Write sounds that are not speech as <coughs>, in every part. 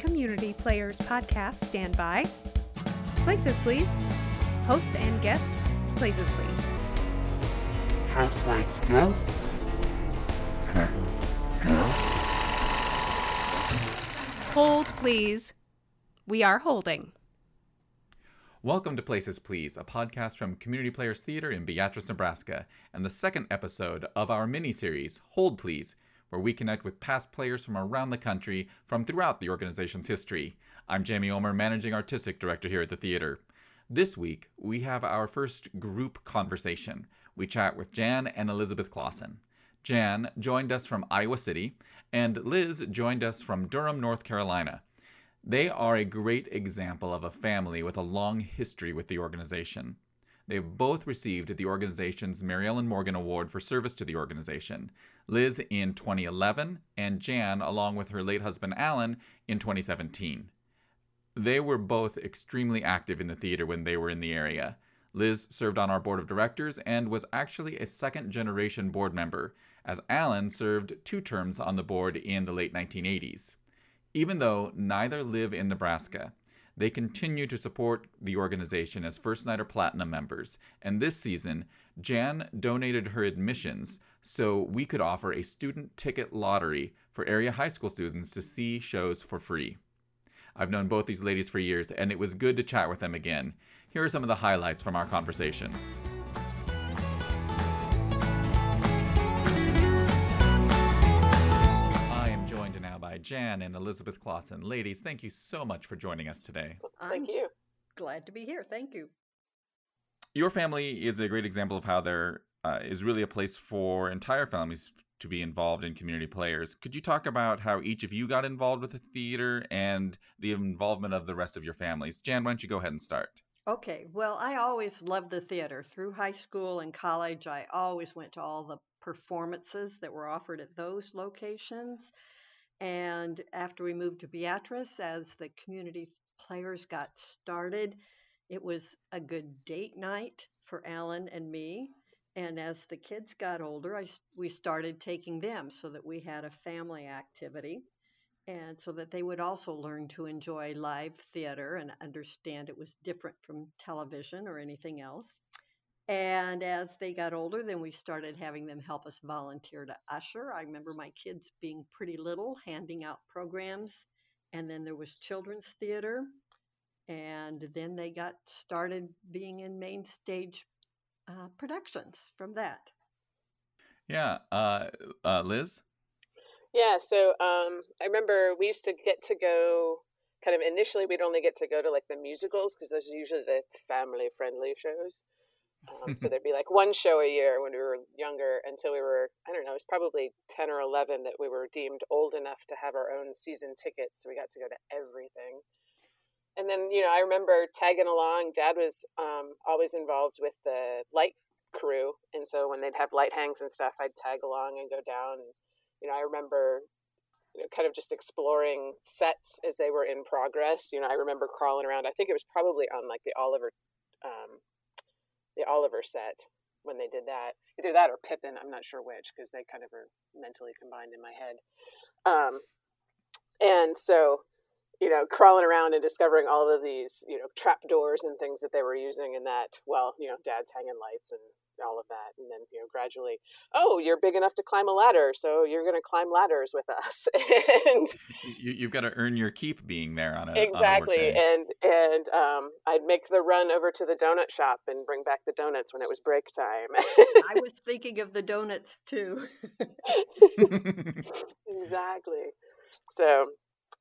Community Players podcast standby. Places, please. Hosts and guests, places, please. House lights go. Go. Go. Hold, please. We are holding. Welcome to Places Please, a podcast from Community Players Theater in Beatrice, Nebraska, and the second episode of our mini series, Hold Please, where we connect with past players from around the country from throughout the organization's history. I'm Jamie Omer, Managing Artistic Director here at the theater. This week, we have our first group conversation. We chat with Jan and Elizabeth Clausen. Jan joined us from Iowa City, and Liz joined us from Durham, North Carolina. They are a great example of a family with a long history with the organization. They've both received the organization's Mary Ellen Morgan Award for service to the organization. Liz in 2011, and Jan, along with her late husband Alan, in 2017. They were both extremely active in the theater when they were in the area. Liz served on our board of directors and was actually a second generation board member, as Alan served two terms on the board in the late 1980s. Even though neither live in Nebraska, they continue to support the organization as First Nighter Platinum members, and this season, Jan donated her admissions so we could offer a student ticket lottery for area high school students to see shows for free. I've known both these ladies for years, and it was good to chat with them again. Here are some of the highlights from our conversation. Jan and Elizabeth Clausen. Ladies, thank you so much for joining us today. Thank you. glad to be here. Thank you. Your family is a great example of how there uh, is really a place for entire families to be involved in community players. Could you talk about how each of you got involved with the theater and the involvement of the rest of your families? Jan, why don't you go ahead and start? Okay, well, I always loved the theater. Through high school and college, I always went to all the performances that were offered at those locations. And after we moved to Beatrice, as the community players got started, it was a good date night for Alan and me. And as the kids got older, I, we started taking them so that we had a family activity and so that they would also learn to enjoy live theater and understand it was different from television or anything else. And as they got older, then we started having them help us volunteer to usher. I remember my kids being pretty little, handing out programs. And then there was children's theater. And then they got started being in main stage uh, productions from that. Yeah, uh, uh, Liz? Yeah, so um, I remember we used to get to go. Kind of initially, we'd only get to go to like the musicals because those are usually the family-friendly shows. Um, so there'd be like one show a year when we were younger until we were, I don't know, it was probably 10 or 11 that we were deemed old enough to have our own season tickets. So we got to go to everything. And then, you know, I remember tagging along. Dad was um, always involved with the light crew. And so when they'd have light hangs and stuff, I'd tag along and go down. And, you know, I remember, you know, kind of just exploring sets as they were in progress. You know, I remember crawling around. I think it was probably on like the Oliver, um, the Oliver set when they did that. Either that or Pippin. I'm not sure which because they kind of are mentally combined in my head. Um, and so, you know, crawling around and discovering all of these, you know, trap doors and things that they were using, and that, well, you know, dad's hanging lights and all of that. And then, you know, gradually, oh, you're big enough to climb a ladder, so you're going to climb ladders with us. <laughs> and You, you've got to earn your keep being there on a on a exactly. And, and um, I'd make the run over to the donut shop and bring back the donuts when it was break time. I was thinking of the donuts too. <laughs> <laughs> exactly. So,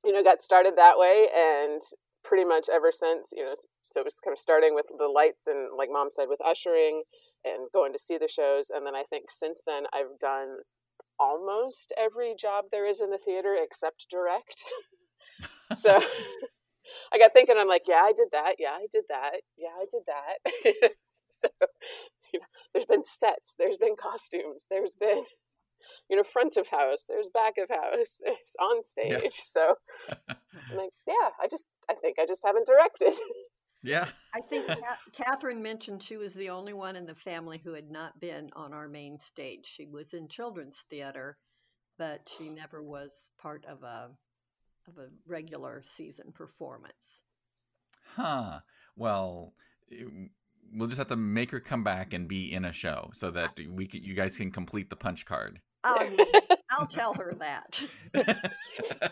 you know, got started that way and pretty much ever since, you know, so it was kind of starting with the lights and like mom said with ushering and going to see the shows and then I think since then I've done almost every job there is in the theater except direct. <laughs> so <laughs> I got thinking I'm like, yeah, I did that. Yeah, I did that. Yeah, I did that. <laughs> so, you know, there's been sets, there's been costumes, there's been you know, front of house, there's back of house, there's on stage. Yeah. So I'm like, yeah, I just, I think I just haven't directed. Yeah. I think <laughs> Ca- Catherine mentioned she was the only one in the family who had not been on our main stage. She was in children's theater, but she never was part of a of a regular season performance. Huh. Well, it- we'll just have to make her come back and be in a show so that we can, you guys can complete the punch card. <laughs> I'll, I'll tell her that. <laughs>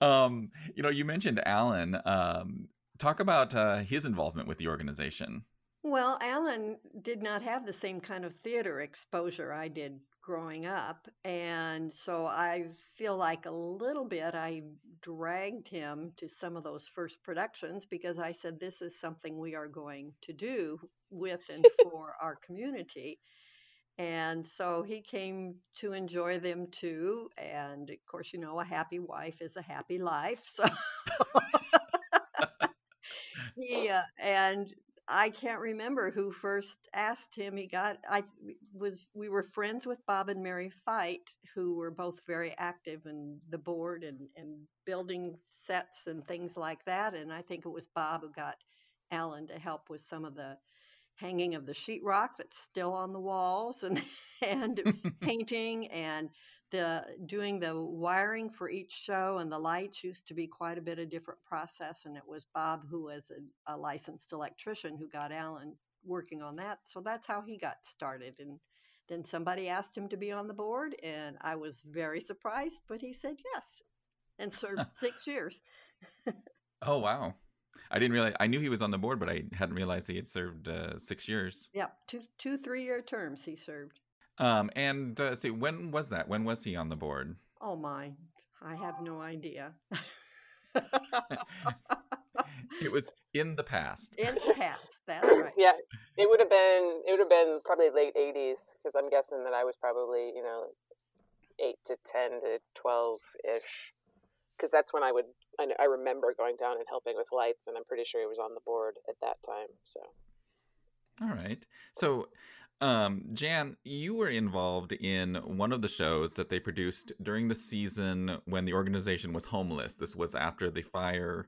um, you know, you mentioned Alan. Um, talk about uh, his involvement with the organization. Well, Alan did not have the same kind of theater exposure I did growing up. And so I feel like a little bit I dragged him to some of those first productions because I said, this is something we are going to do with and <laughs> for our community. And so he came to enjoy them too. And of course, you know, a happy wife is a happy life. So <laughs> he, uh, and I can't remember who first asked him. He got I was we were friends with Bob and Mary Fight, who were both very active in the board and, and building sets and things like that. And I think it was Bob who got Alan to help with some of the hanging of the sheetrock that's still on the walls and <laughs> and <laughs> painting and the doing the wiring for each show and the lights used to be quite a bit of different process and it was bob who was a, a licensed electrician who got alan working on that so that's how he got started and then somebody asked him to be on the board and i was very surprised but he said yes and served <laughs> six years <laughs> Oh wow. I didn't realize. I knew he was on the board, but I hadn't realized he had served uh, six years. yep two two three year terms he served Um, and uh, see, when was that? When was he on the board? oh my i have no idea <laughs> It was in the past. in the past that's right yeah, it would have been it would have been probably late '80s because I'm guessing that I was probably you know eight to ten to twelve ish because that's when I would I, I remember going down and helping with lights and I'm pretty sure he was on the board at that time. So All right. So, um, Jan, you were involved in one of the shows that they produced during the season when the organization was homeless. This was after the fire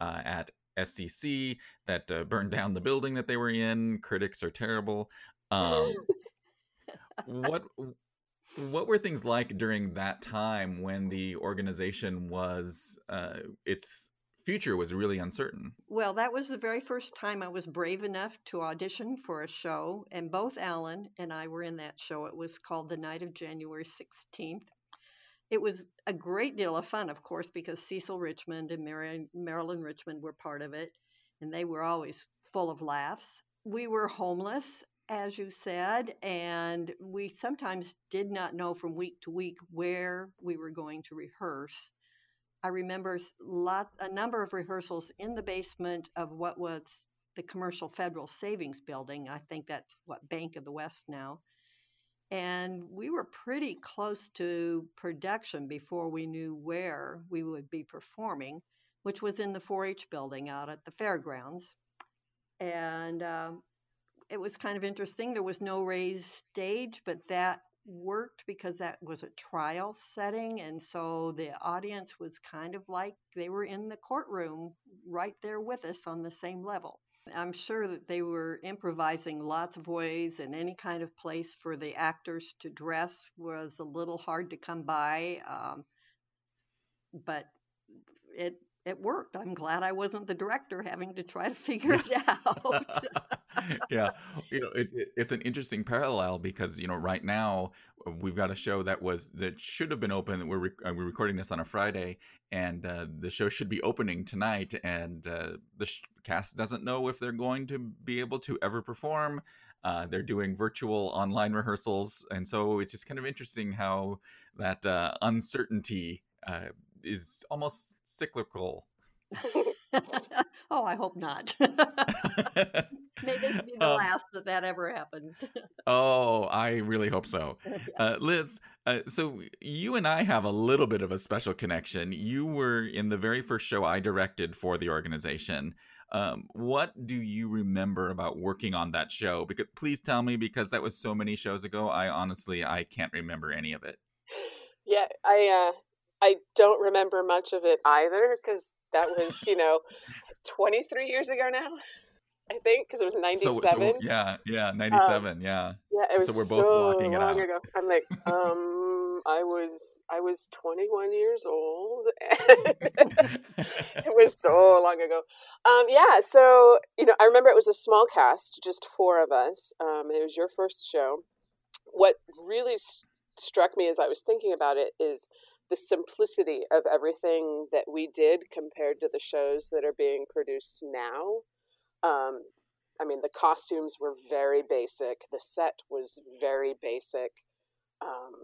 uh, at SCC that uh, burned down the building that they were in. Critics are terrible. Um, what what were things like during that time when the organization was uh, its future was really uncertain? Well, that was the very first time I was brave enough to audition for a show, and both Alan and I were in that show. It was called The Night of January 16th. It was a great deal of fun, of course, because Cecil Richmond and Mary, Marilyn Richmond were part of it, and they were always full of laughs. We were homeless, as you said, and we sometimes did not know from week to week where we were going to rehearse. I remember lot, a number of rehearsals in the basement of what was the Commercial Federal Savings Building. I think that's what Bank of the West now. And we were pretty close to production before we knew where we would be performing, which was in the 4 H building out at the fairgrounds. And um, it was kind of interesting. There was no raised stage, but that worked because that was a trial setting. And so the audience was kind of like they were in the courtroom right there with us on the same level. I'm sure that they were improvising lots of ways, and any kind of place for the actors to dress was a little hard to come by. Um, but it it worked. I'm glad I wasn't the director having to try to <laughs> figure it out. <laughs> yeah you know it, it, it's an interesting parallel because you know right now uh, we've got a show that was that should have been open we're, rec- uh, we're recording this on a friday and uh, the show should be opening tonight and uh, the sh- cast doesn't know if they're going to be able to ever perform uh, they're doing virtual online rehearsals and so it's just kind of interesting how that uh, uncertainty uh, is almost cyclical <laughs> oh, I hope not. <laughs> <laughs> May this be the Um, last that that ever happens. Oh, I really hope so. Uh, Liz, uh, so you and I have a little bit of a special connection. You were in the very first show I directed for the organization. Um, what do you remember about working on that show? Because please tell me, because that was so many shows ago. I honestly I can't remember any of it. yeah, I uh, I don't remember much of it either because that was you know <laughs> 23 years ago now. I think, because it was 97. So, so yeah, yeah, 97, yeah. yeah, it was so we're both so blocking it long out. ago. I'm like, <laughs> um, I was I was twenty one years old, and <laughs> it was so long ago. Um, yeah, so you know, I remember it was a small cast, just four of us. Um, it was your first show. What really s- struck me as I was thinking about it is the simplicity of everything that we did compared to the shows that are being produced now. Um, I mean, the costumes were very basic. The set was very basic. Um,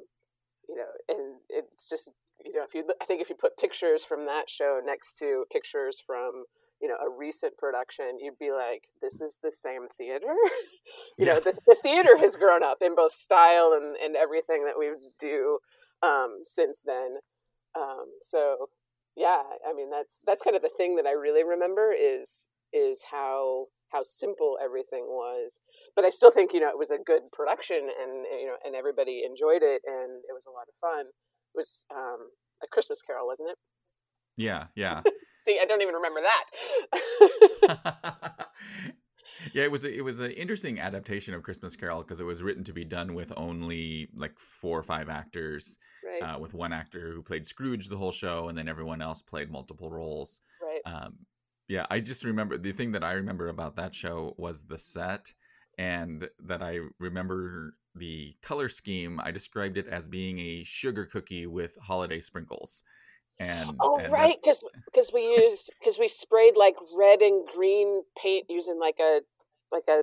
you know, and it's just you know, if you I think if you put pictures from that show next to pictures from you know a recent production, you'd be like, this is the same theater. <laughs> you know, the, the theater has grown up in both style and and everything that we do um, since then. Um, so yeah, I mean that's that's kind of the thing that I really remember is is how how simple everything was. But I still think you know it was a good production and you know and everybody enjoyed it and it was a lot of fun. It was um, a Christmas Carol, wasn't it? yeah, yeah. <laughs> See, I don't even remember that. <laughs> <laughs> yeah, it was a, it was an interesting adaptation of Christmas Carol because it was written to be done with only like four or five actors, right, uh, with one actor who played Scrooge the whole show, and then everyone else played multiple roles. right. Um, yeah, I just remember the thing that I remember about that show was the set, and that I remember the color scheme. I described it as being a sugar cookie with holiday sprinkles. And Oh and right, because because we used because we sprayed like red and green paint using like a like a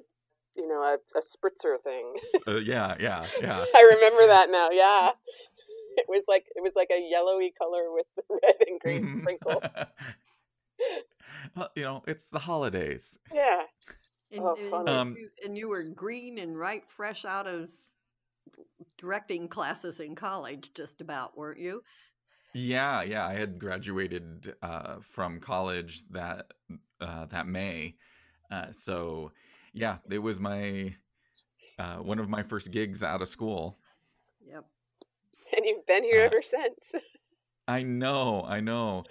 you know a, a spritzer thing. uh, yeah, yeah, yeah. <laughs> I remember that now. Yeah, it was like it was like a yellowy color with <laughs> the red and green Mhm. sprinkle. <laughs> well, you know, it's the holidays. Yeah, And, Oh, and funny. Um, and you were green and right fresh out of directing classes in college, just about, weren't you? Yeah, yeah. I had graduated uh, from college that uh, that May, uh, so yeah, it was my uh, one of my first gigs out of school. Yep. <laughs> and you've been here Uh, ever since. <laughs> I know, I know.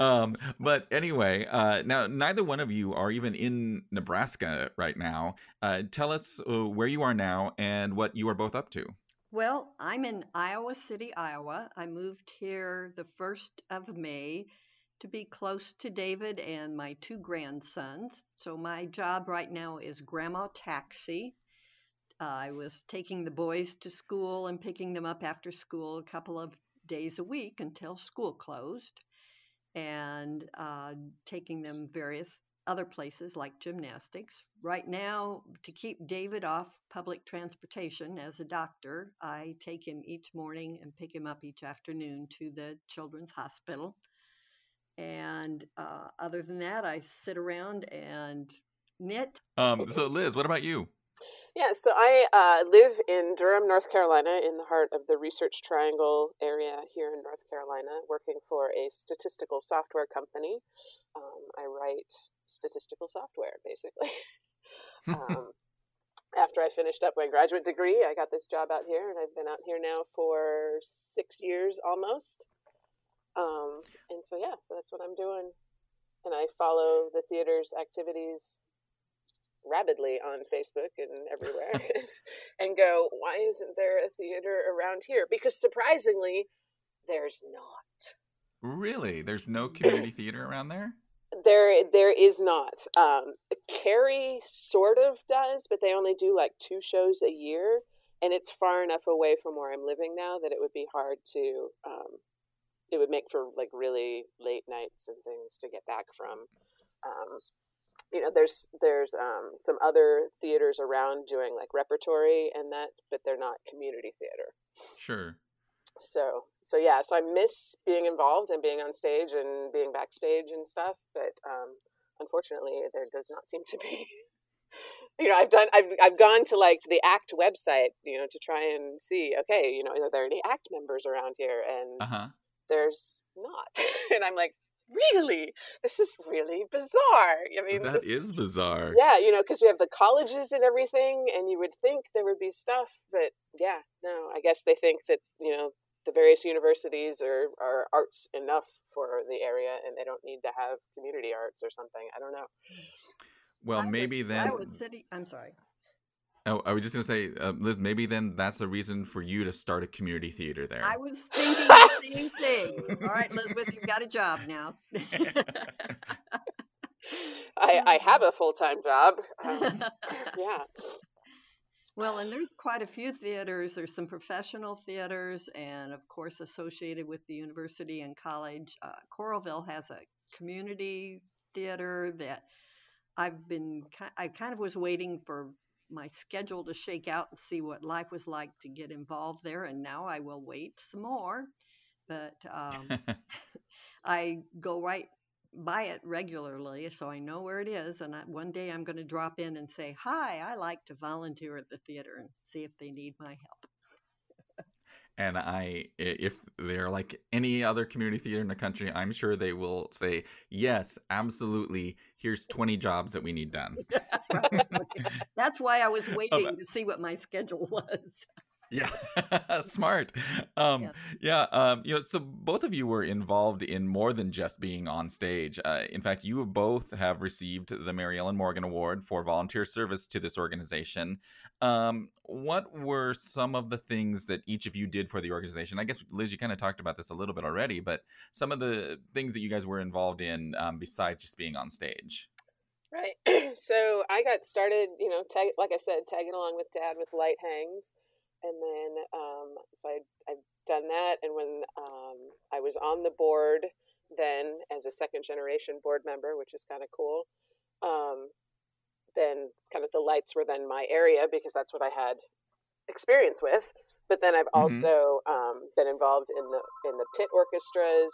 Um, but anyway, uh, now neither one of you are even in Nebraska right now. Uh, tell us uh, where you are now and what you are both up to. Well, I'm in Iowa City, Iowa. I moved here the 1st of May to be close to David and my two grandsons. So my job right now is grandma taxi. Uh, I was taking the boys to school and picking them up after school a couple of days a week until school closed, and uh, taking them various other places like gymnastics. Right now, to keep David off public transportation as a doctor, I take him each morning and pick him up each afternoon to the Children's Hospital. And uh, other than that, I sit around and knit. Um, so Liz, what about you? Yeah, so I uh, live in Durham, North Carolina, in the heart of the Research Triangle area here in North Carolina, working for a statistical software company. Um, I write statistical software, basically. <laughs> um, after I finished up my graduate degree, I got this job out here, and I've been out here now for six years almost. Um, and so, yeah, so that's what I'm doing. And I follow the theater's activities rabidly on Facebook and everywhere <laughs> <laughs> and go, why isn't there a theater around here? Because surprisingly, there's not. Really? There's no <clears throat> community theater around there? There, there is not. Um, Cary sort of does, but they only do like two shows a year, and it's far enough away from where I'm living now that it would be hard to. Um, it would make for like really late nights and things to get back from. Um, you know, there's there's um, some other theaters around doing like repertory and that, but they're not community theater. Sure. So so yeah, so I miss being involved and being on stage and being backstage and stuff, but um, unfortunately, there does not seem to be. <laughs> You know, I've done, I've, I've gone to like the ACT website, you know, to try and see, okay, you know, are there any ACT members around here? And Uh huh. there's not. <laughs> and I'm like, really? This is really bizarre. I mean, That this- is bizarre. yeah, you know, because we have the colleges and everything, and you would think there would be stuff, but yeah, no, I guess they think that you know the various universities are are arts enough for the area, and they don't need to have community arts or something. I don't know. Well, Iowa- maybe then. Iowa City. I'm sorry. Oh, I was just gonna say, uh, Liz. Maybe then that's a reason for you to start a community theater there. I was thinking the same thing. All right, Elizabeth, you've got a job now. <laughs> I, I have a full time job. Um, <laughs> yeah. Well, and there's quite a few theaters. There's some professional theaters, and of course, associated with the university and college. Uh, Coralville has a community theater that I've been, I kind of was waiting for my schedule to shake out and see what life was like to get involved there, and now I will wait some more. But um, <laughs> <laughs> I go right by it regularly, so I know where it is. And I, one day I'm going to drop in and say, "Hi, I like to volunteer at the theater and see if they need my help." and I, if they're like any other community theater in the country, I'm sure they will say, "Yes, absolutely. Here's 20 jobs that we need done." <laughs> That's why I was waiting to see what my schedule was. Yeah, <laughs> <laughs> smart. Um, Yes. Yeah, um, you know, so both of you were involved in more than just being on stage. Uh, in fact, you both have received the Mary Ellen Morgan Award for volunteer service to this organization. Um, what were some of the things that each of you did for the organization? I guess Liz, you kind of talked about this a little bit already, but some of the things that you guys were involved in um, besides just being on stage. Right. <clears throat> so I got started, you know, tag, like I said, tagging along with dad with light hangs. And then, um, so I, I've done that. And when um, I was on the board then as a second generation board member, which is kind of cool, um, then kind of the lights were then my area because that's what I had experience with. But then I've Mhm. also um, been involved in the in the pit orchestras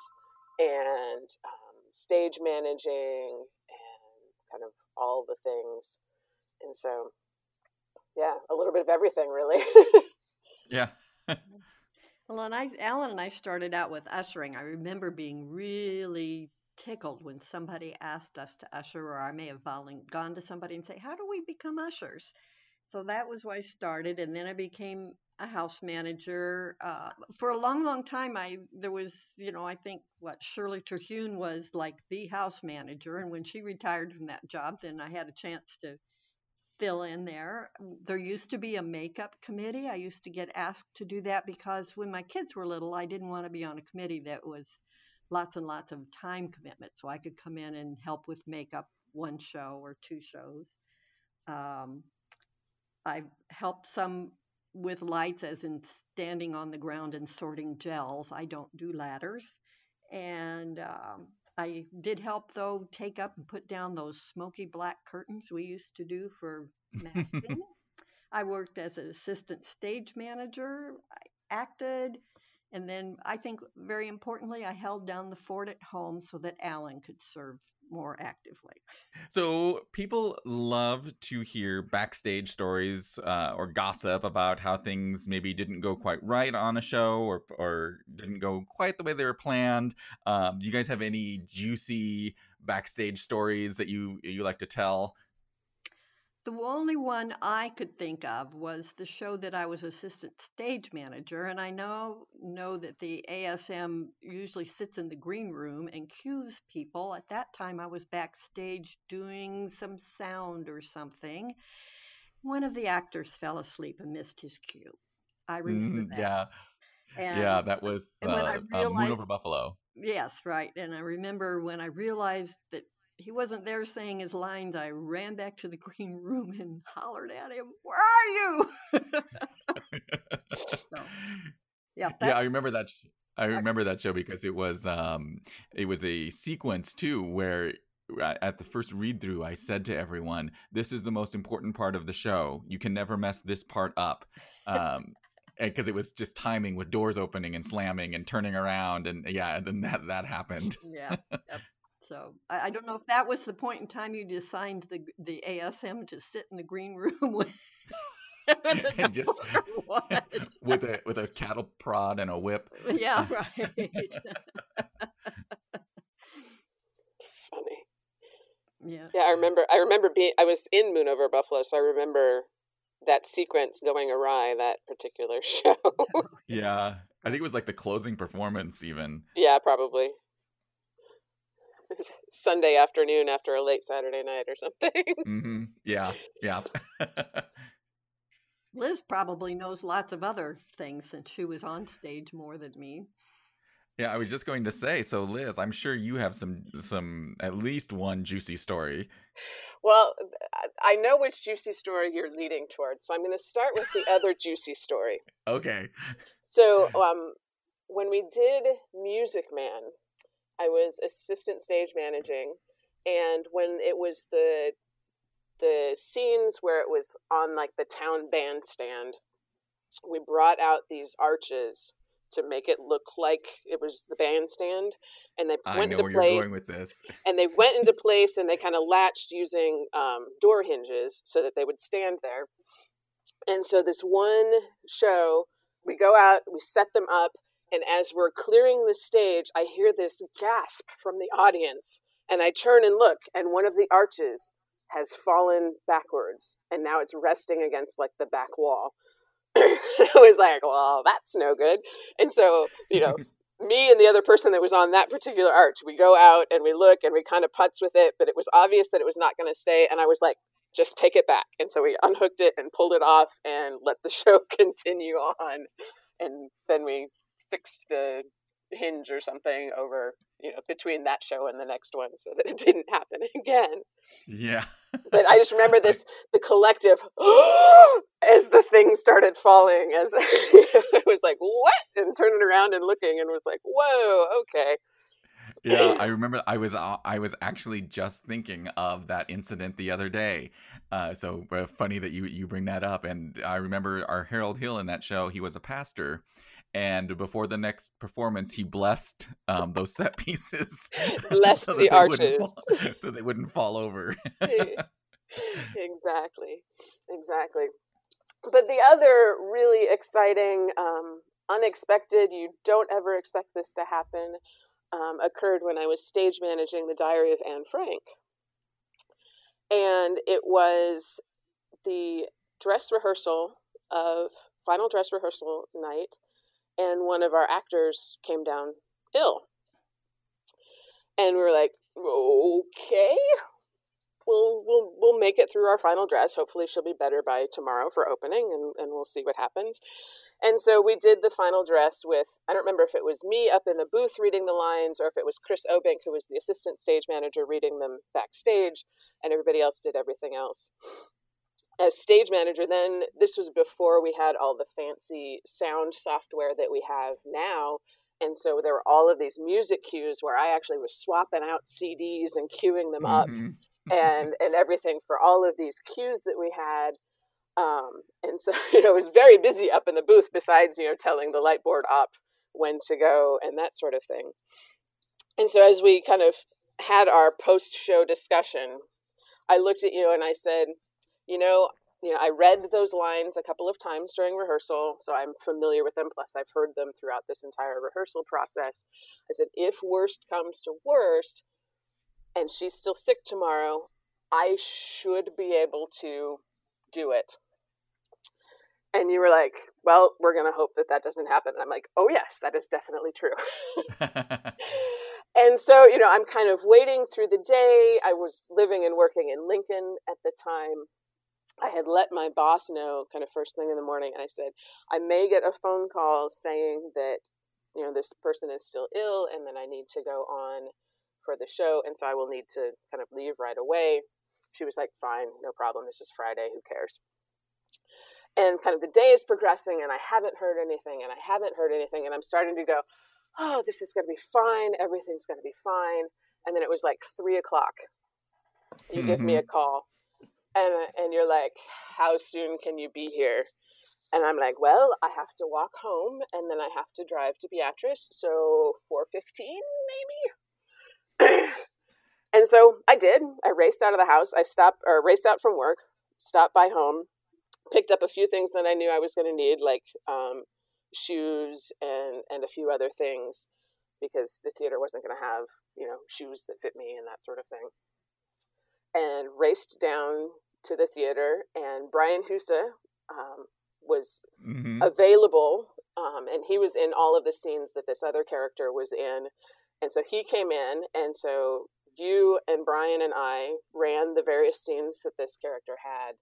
and um, stage managing and kind of all the things. And so, yeah, a little bit of everything, really. <laughs> Yeah. <laughs> Well, and I, Alan and I started out with ushering. I remember being really tickled when somebody asked us to usher, or I may have gone to somebody and say, "How do we become ushers?" So that was why I started, and then I became a house manager. Uh, for a long, long time, I there was, you know, I think what Shirley Terhune was like the house manager, and when she retired from that job, then I had a chance to fill in there. There used to be a makeup committee. I used to get asked to do that because when my kids were little, I didn't want to be on a committee that was lots and lots of time commitment. So I could come in and help with makeup one show or two shows. Um, I helped some with lights, as in standing on the ground and sorting gels. I don't do ladders. And um, I did help, though, take up and put down those smoky black curtains we used to do for masking. <laughs> I worked as an assistant stage manager, I acted, and then I think very importantly, I held down the fort at home so that Alan could serve more actively. So people love to hear backstage stories uh, or gossip about how things maybe didn't go quite right on a show or or didn't go quite the way they were planned. Um, do you guys have any juicy backstage stories that you you like to tell? The only one I could think of was the show that I was assistant stage manager, and I know know that the ASM usually sits in the green room and cues people. At that time, I was backstage doing some sound or something. One of the actors fell asleep and missed his cue. I remember Mm, that. yeah, And yeah, that was and when I uh, uh, Moon over Buffalo. Yes, right. And I remember when I realized that he wasn't there saying his lines, I ran back to the green room and hollered at him, Where are you? <laughs> so, yeah, that, yeah, I remember that. sh- I remember that show because it was um it was a sequence too where uh, at the first read through I said to everyone, "This is the most important part of the show. You can never mess this part up." Um because it was just timing with doors opening and slamming and turning around and yeah, and then that that happened. yeah. yep. So I, I don't know if that was the point in time you designed the the ASM to sit in the green room <laughs> with, with And just- door or what. <laughs> with a with a cattle prod and a whip. Uh, yeah, <laughs> right. Funny. yeah. Yeah, I remember. I remember being. I was in Moon over Buffalo, so I remember that sequence going awry. That particular show. Yeah, I think it was like the closing performance even. yeah, probably. <laughs> Sunday afternoon after a late Saturday night or something. <laughs> mm-hmm. Yeah, yeah. <laughs> Liz probably knows lots of other things since she was on stage more than me. Yeah, I was just going to say. So, Liz, I'm sure you have some some at least one juicy story. Well, I know which juicy story you're leading towards, so I'm going to start with the other juicy story. Okay. So, um, when we did Music Man, I was assistant stage managing, and when it was the the scenes where it was on like the town bandstand, we brought out these arches to make it look like it was the bandstand, and they I went know into where place. you're going with this. and they went into place, and they kind of latched using um, door hinges so that they would stand there. And so this one show, we go out, we set them up, and as we're clearing the stage, I hear this gasp from the audience, and I turn and look, and one of the arches has fallen backwards, and now it's resting against like the back wall. <coughs> I was like, well, that's no good. And so, you know, <laughs> me and the other person that was on that particular arch, we go out and we look and we kind of putz with it, but it was obvious that it was not going to stay. And I was like, just take it back. And so we unhooked it and pulled it off and let the <laughs> show <laughs> continue on. And then we fixed the hinge or something over, you know, between that show and the next one so that it <laughs> didn't happen again. Yeah. But I just remember this the collective <gasps> as the thing started falling as <laughs> it was like, what? And turning around and looking and was like, whoa, okay. yeah, I remember I was uh, I was actually just thinking of that incident the other day. Uh, so uh, funny that you you bring that up. And I remember our Harold Hill in that show. He was a pastor, and before the next performance, he blessed um, those set <laughs> pieces, <laughs> Blessed so the arches. <laughs> so they wouldn't fall over. exactly. Exactly. But the other really exciting, um, unexpected, you don't ever expect this to happen, um, occurred when I was stage managing the Diary of Anne Frank. And it was the dress rehearsal of final dress rehearsal night, and one of our actors came down ill. And we were like, okay, we'll we'll we'll make it through our final dress. Hopefully, she'll be better by tomorrow for opening, and and we'll see what happens. And so we did the final dress with I don't remember if it was me up in the booth reading the lines or if it was Chris Obank who was the assistant stage manager reading them backstage, and everybody else did everything else. As stage manager, then this was before we had all the fancy sound software that we have now. And so there were all of these music cues where I actually was swapping out CDs and queuing them up Mhm. and and everything for all of these cues that we had. Um, and so <laughs> you know it was very busy up in the booth. Besides you know telling the light board op when to go and that sort of thing. And so as we kind of had our post show discussion, I looked at you and I said, you know. You know, I read those lines a couple of times during rehearsal, so I'm familiar with them. Plus, I've heard them throughout this entire rehearsal process. I said, if worst comes to worst, and she's still sick tomorrow, I should be able to do it. And you were like, well, we're going to hope that that doesn't happen. And I'm like, oh, yes, that is definitely true. <laughs> and so, you know, I'm kind of waiting through the day. I was living and working in Lincoln at the time. I had let my boss know kind of first thing in the morning. And I said, I may get a phone call saying that, you know, this person is still ill and then I need to go on for the show. And so I will need to kind of leave right away. She was like, fine, no problem. This is Friday. Who cares? And kind of the day is progressing, and I haven't heard anything, and I haven't heard anything, and I'm starting to go, oh, this is going to be fine. Everything's going to be fine. And then it was like three o'clock. You give me mm-hmm. a call, and and you're like, how soon can you be here? And I'm like, well, I have to walk home, and then I have to drive to Beatrice, so four fifteen maybe. <clears throat> and so I did. I raced out of the house. I stopped or raced out from work, stopped by home, picked up a few things that I knew I was going to need, like um, shoes and and a few other things, because the theater wasn't going to have you know shoes that fit me and that sort of thing. And raced down to the theater, and Brian Husa um, was Mhm. available, um, and he was in all of the scenes that this other character was in. And so he came in, and so you and Brian and I ran the various scenes that this character had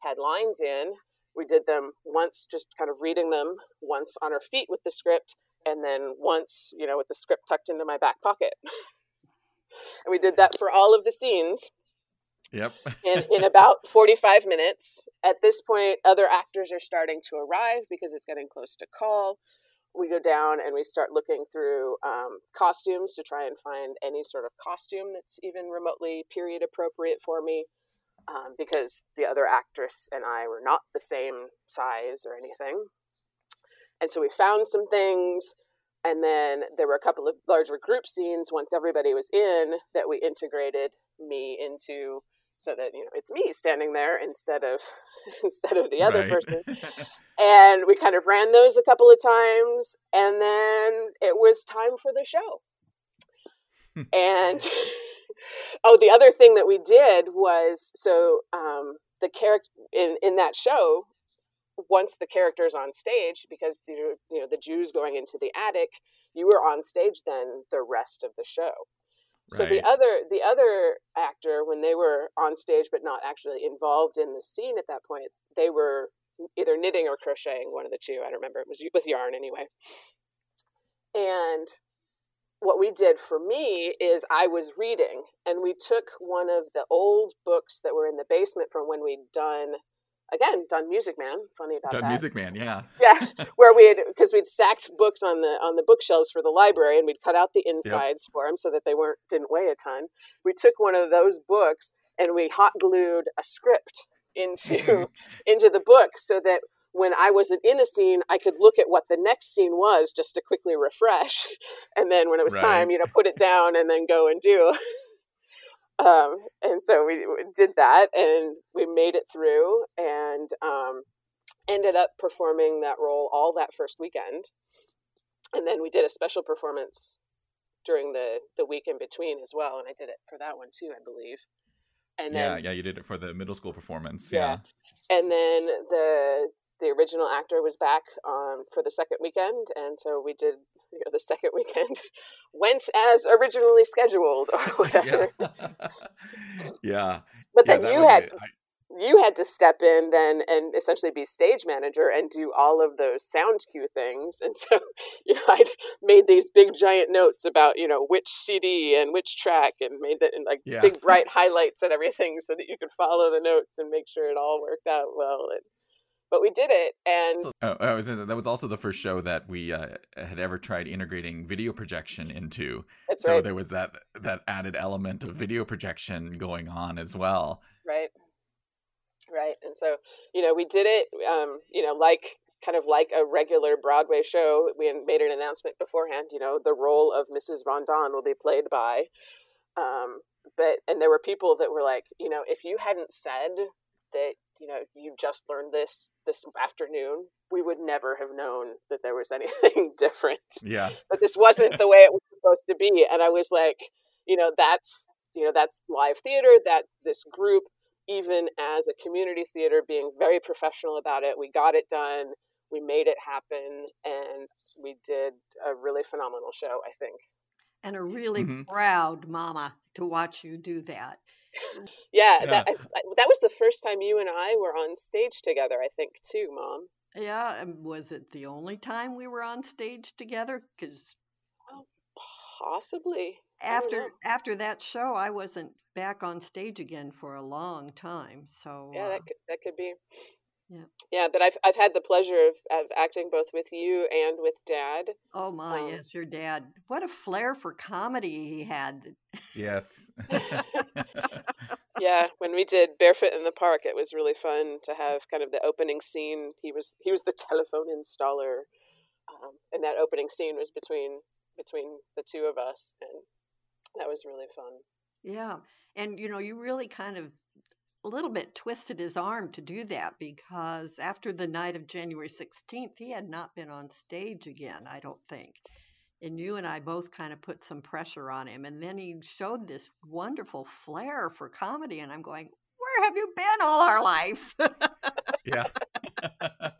had lines in. We did them once, just kind of reading them once on our feet with the script, and then once, you know, with the script tucked into my back pocket. <laughs> and we did that for all of the scenes. Yep. in, <laughs> in about 45 minutes. At this point, other actors are starting to arrive because it's getting close to call. We go down and we start looking through um, costumes to try and find any sort of costume that's even remotely period appropriate for me. Um, because the other actress and I were not the same size or anything. And so we found some things, and then there were a couple of larger group scenes once everybody was in that we integrated me into so that you know it's me standing there instead of <laughs> instead of the other Right. person. <laughs> And we kind of ran those a couple of times and then it was time for the show. <laughs> And oh the other thing that we did was so um, the character in in that show once the character's on stage because the you know the jews going into the attic you were on stage then the rest of the show so the other the other actor when they were on stage but not actually involved in the scene at that point they were either knitting or crocheting one of the two i don't remember it was with yarn anyway. And what we did for me is I was reading, and we took one of the old books that were in the basement from when we'd done, again, done Music Man. Funny about that. Done that. Music Man, yeah. <laughs> Yeah, <laughs> where we had because we'd stacked books on the on the bookshelves for the library, and we'd cut out the insides for them so that they weren't didn't weigh a ton. We took one of those books and we hot glued a script into <laughs> into the book so that when I wasn't in a scene, I could look at what the next scene was just to quickly refresh, and then when it was Right. time, you know, put it down and then go and do. Um, and so we did that, and we made it through, and um, ended up performing that role all that first weekend, and then we did a special performance during the the week in between as well, and I did it for that one too, I believe. And then yeah, yeah, you did it for the middle school performance. Yeah. Yeah. and then the the original actor was back um, for the second weekend, and so we did <laughs> you know, the second weekend <laughs> went as originally scheduled or <laughs> whatever. yeah. yeah. But Yeah, then you had. I- you had to step in then and essentially be stage manager and do all of those sound cue things. And so, you know, I'd made these big giant notes about, you know, which CD and which track and made that in like Yeah. big bright highlights and everything so that you could follow the notes and make sure it all worked out well. And, but we did it. And Oh, I was that was also the first show that we uh, had ever tried integrating video projection into. that's so right. there was that that added element of video projection going on as well. Right. Right. And so, you know, we did it, um, you know, like kind of like a regular Broadway show. We made an announcement beforehand, you know, the role of Mrs. Van Daan will be played by. Um, but, and there were people that were like, you know, if you hadn't said that, you know, you just learned this this afternoon, we would never have known that there was <laughs> anything different Yeah. but this wasn't the way it was <laughs> supposed to be and i was like you know that's you know that's live theater that's this group even as a community theater being very professional about it we got it done we made it happen and we did a really phenomenal show i think And a really Mhm. proud mama to watch you do that. Yeah, Yeah. That, I, I- that was the first time you and i were on stage together i think too mom Yeah, and was it the only time we were on stage together? Because possibly after after that show, I wasn't back on stage again for a long time. So yeah uh, that could, that could be Yeah. yeah but i've i've had the pleasure of, of acting both with you and with dad oh my, um, yes, your dad. What a flair for comedy he had. Yes. <laughs> <laughs> yeah when we did barefoot in the park it was really fun to have kind of the opening scene he was he was the telephone installer um, and that opening scene was between between the two of us and that was really fun Yeah. And you know, you really kind of a little bit twisted his arm to do that because after the night of January 16th, he had not been on stage again, I don't think. And you and I both kind of put some pressure on him. And then he showed this wonderful flair for comedy. And I'm going, Where have you been all our life? yeah. <laughs>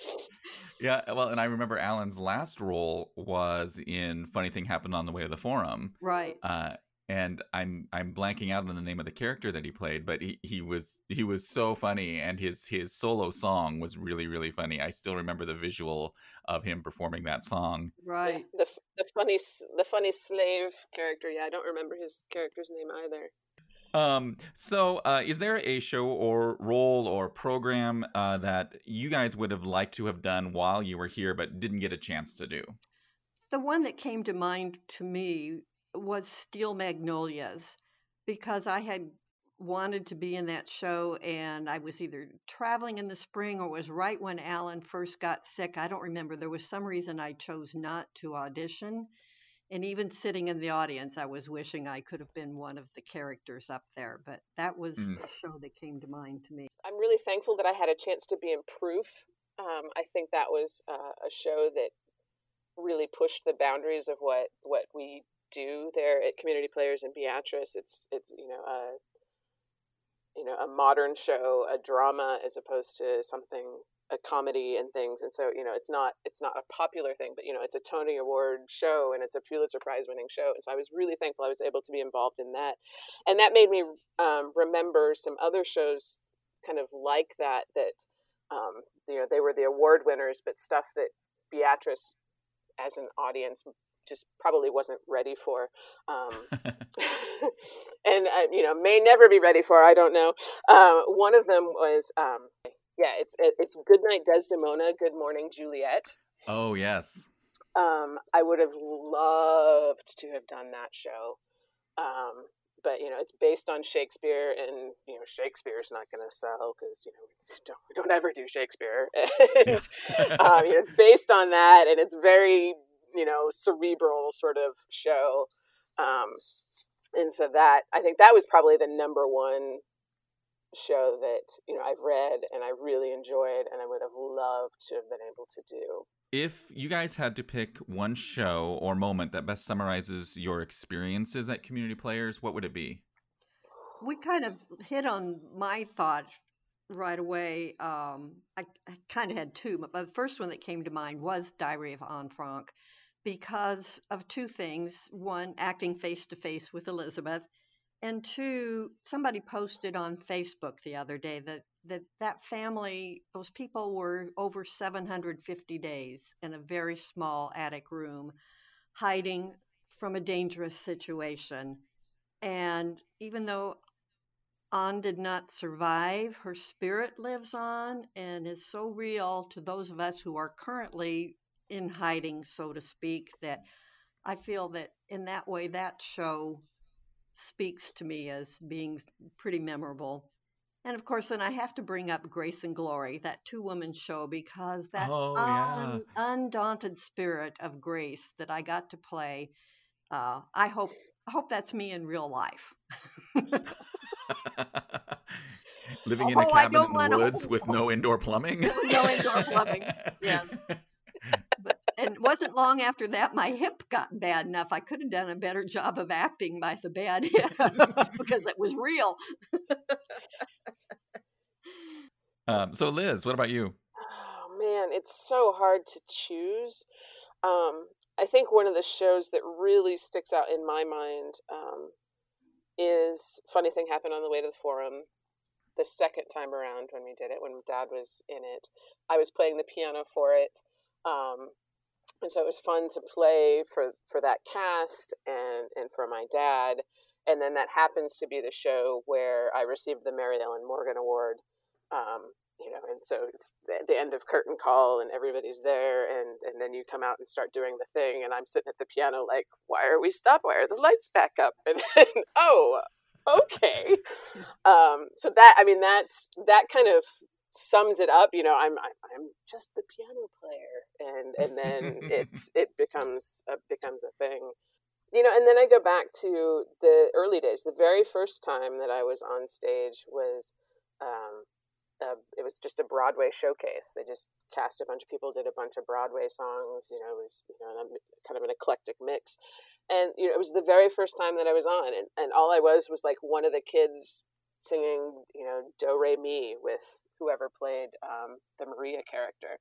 yeah. Well, and I remember Alan's last role was in Funny Thing Happened on the Way to the Forum. right. Uh, and I'm I'm blanking out on the name of the character that he played, but he, he was he was so funny, and his his solo song was really really funny. I still remember the visual of him performing that song. Right. The, the the funny the funny slave character. Yeah, I don't remember his character's name either. Um, so uh, is there a show or role or program uh, that you guys would have liked to have done while you were here but didn't get a chance to do? The one that came to mind to me was Steel Magnolias because I had wanted to be in that show and I was either traveling in the spring or was right when Alan first got sick. I don't remember. There was some reason I chose not to audition. And even sitting in the audience, I was wishing I could have been one of the characters up there. But that was Mm. the show that came to mind to me. I'm really thankful that I had a chance to be in Proof. Um, I think that was uh, a show that really pushed the boundaries of what what we do there at Community Players in Beatrice. It's it's you know a you know a modern show, a drama, as opposed to something a comedy and things. And so you know it's not it's not a popular thing, but you know it's a Tony Award show and it's a Pulitzer Prize winning show. And so I was really thankful I was able to be involved in that, and that made me um, remember some other shows kind of like that that um, you know they were the award winners, but stuff that Beatrice as an audience just probably wasn't ready for. Um, <laughs> <laughs> and uh, you know may never be ready for. I don't know. Uh, one of them was um, yeah, it's it, it's Goodnight Desdemona, Good Morning Juliet. oh yes. Um, I would have loved to have done that show. Um, but you know, it's based on Shakespeare, and you know, Shakespeare's not going to sell because you know we don't, we don't ever do Shakespeare. <laughs> and um, you know, it's based on that, and it's very you know cerebral sort of show. Um, and so that I think that was probably the number one show that you know I've read and I really enjoyed, and I would have loved to have been able to do. If you guys had to pick one show or moment that best summarizes your experiences at Community Players, what would it be? We kind of hit on my thought right away. Um, I, I kind of had two, but the first one that came to mind was Diary of Anne Frank because of two things. One, acting face to face with Elizabeth, and two, somebody posted on Facebook the other day that that, that family, those people were over 750 days in a very small attic room, hiding from a dangerous situation. And even though Anne did not survive, her spirit lives on and is so real to those of us who are currently in hiding, so to speak, that I feel that in that way, that show speaks to me as being pretty memorable. And of course, then I have to bring up Grace and Glory, that two woman show, because that Oh, yeah. undaunted spirit of Grace that I got to play. Uh, I hope I hope that's me in real life. <laughs> <laughs> Living in a cabin in the <laughs> woods with no indoor plumbing. No indoor plumbing, yeah. <laughs> But and it wasn't long after that my hip got bad enough. I could have done a better job of acting by the bad hip because it was real. Um, so, Liz, what about you? Oh man, it's so hard to choose. Um, I think one of the shows that really sticks out in my mind um, is Funny Thing Happened on the Way to the Forum. The second time around when we did it, when Dad was in it, I was playing the piano for it, um, and so it was fun to play for for that cast and and for my dad. And then that happens to be the show where I received the Mary Ellen Morgan Award um, you know, and so it's the, the end of curtain call and everybody's there and, and then you come out and start doing the thing and I'm sitting at the piano like, why are we stopped? Why are the lights back up? <laughs> And then, oh, okay. Um, so that, I mean, that's, that kind of sums it up. You know, I'm, I'm, I'm just the piano player and, and then it's, <laughs> it becomes, a, becomes a thing. You know, and then I go back to the early days. The very first time that I was on stage was, um, uh, it was just a Broadway showcase. They just cast a bunch of people, did a bunch of Broadway songs. You know, it was you know kind of an eclectic mix, and you know it was the very first time that I was on, and and all I was was like one of the kids singing you know Do Re Mi with whoever played um, the Maria character.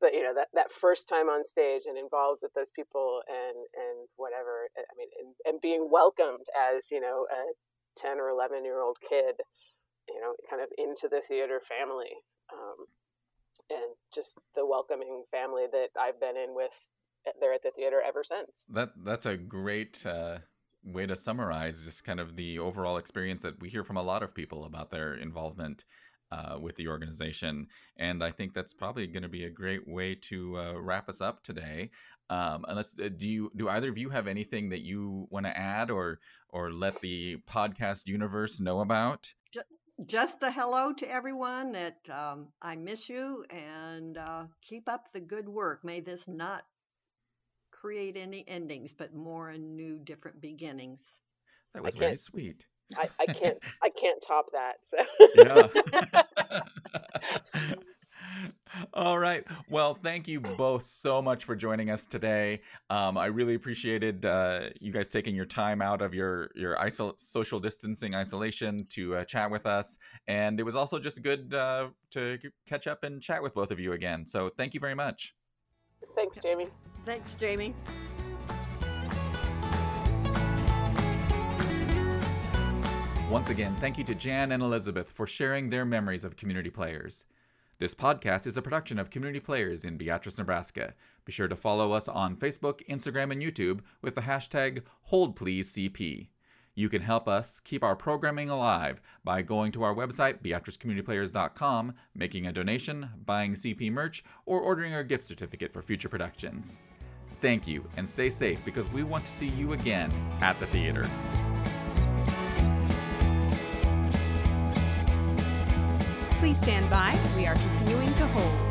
but you know that that first time on stage and involved with those people and and whatever i mean and, and being welcomed as you know a 10 or 11 year old kid you know kind of into the theater family um, and just the welcoming family that i've been in with eh, there at the theater ever since that that's a great uh way to summarize just kind of the overall experience that we hear from a lot of people about their involvement uh, with the organization. And I think that's probably going to be a great way to uh, wrap us up today. Um, unless uh, do you do either of you have anything that you want to add or or let the podcast universe know about? Just a hello to everyone. That um, I miss you and uh, keep up the good work. May this not create any endings, but more and new, different beginnings. That was very sweet. I, I can't I can't top that. So yeah. <laughs> <laughs> <laughs> All right. Well, thank you both so much for joining us today. Um, I really appreciated uh, you guys taking your time out of your your isol- social distancing isolation to uh, chat with us, and it was also just good uh, to catch up and chat with both of you again. So, thank you very much. Thanks, Jamie. Thanks, Jamie. Once again, thank you to Jan and Elizabeth for sharing their memories of community players. This podcast is a production of Community Players in Beatrice, Nebraska. Be sure to follow us on Facebook, Instagram, and YouTube with the hashtag HoldPleaseCP. You can help us keep our programming alive by going to our website, beatricecommunityplayers.com, making a donation, buying CP merch, or ordering a gift certificate for future productions. Thank you, and stay safe because we want to see you again at the theater. Please stand by. We are continuing to hold.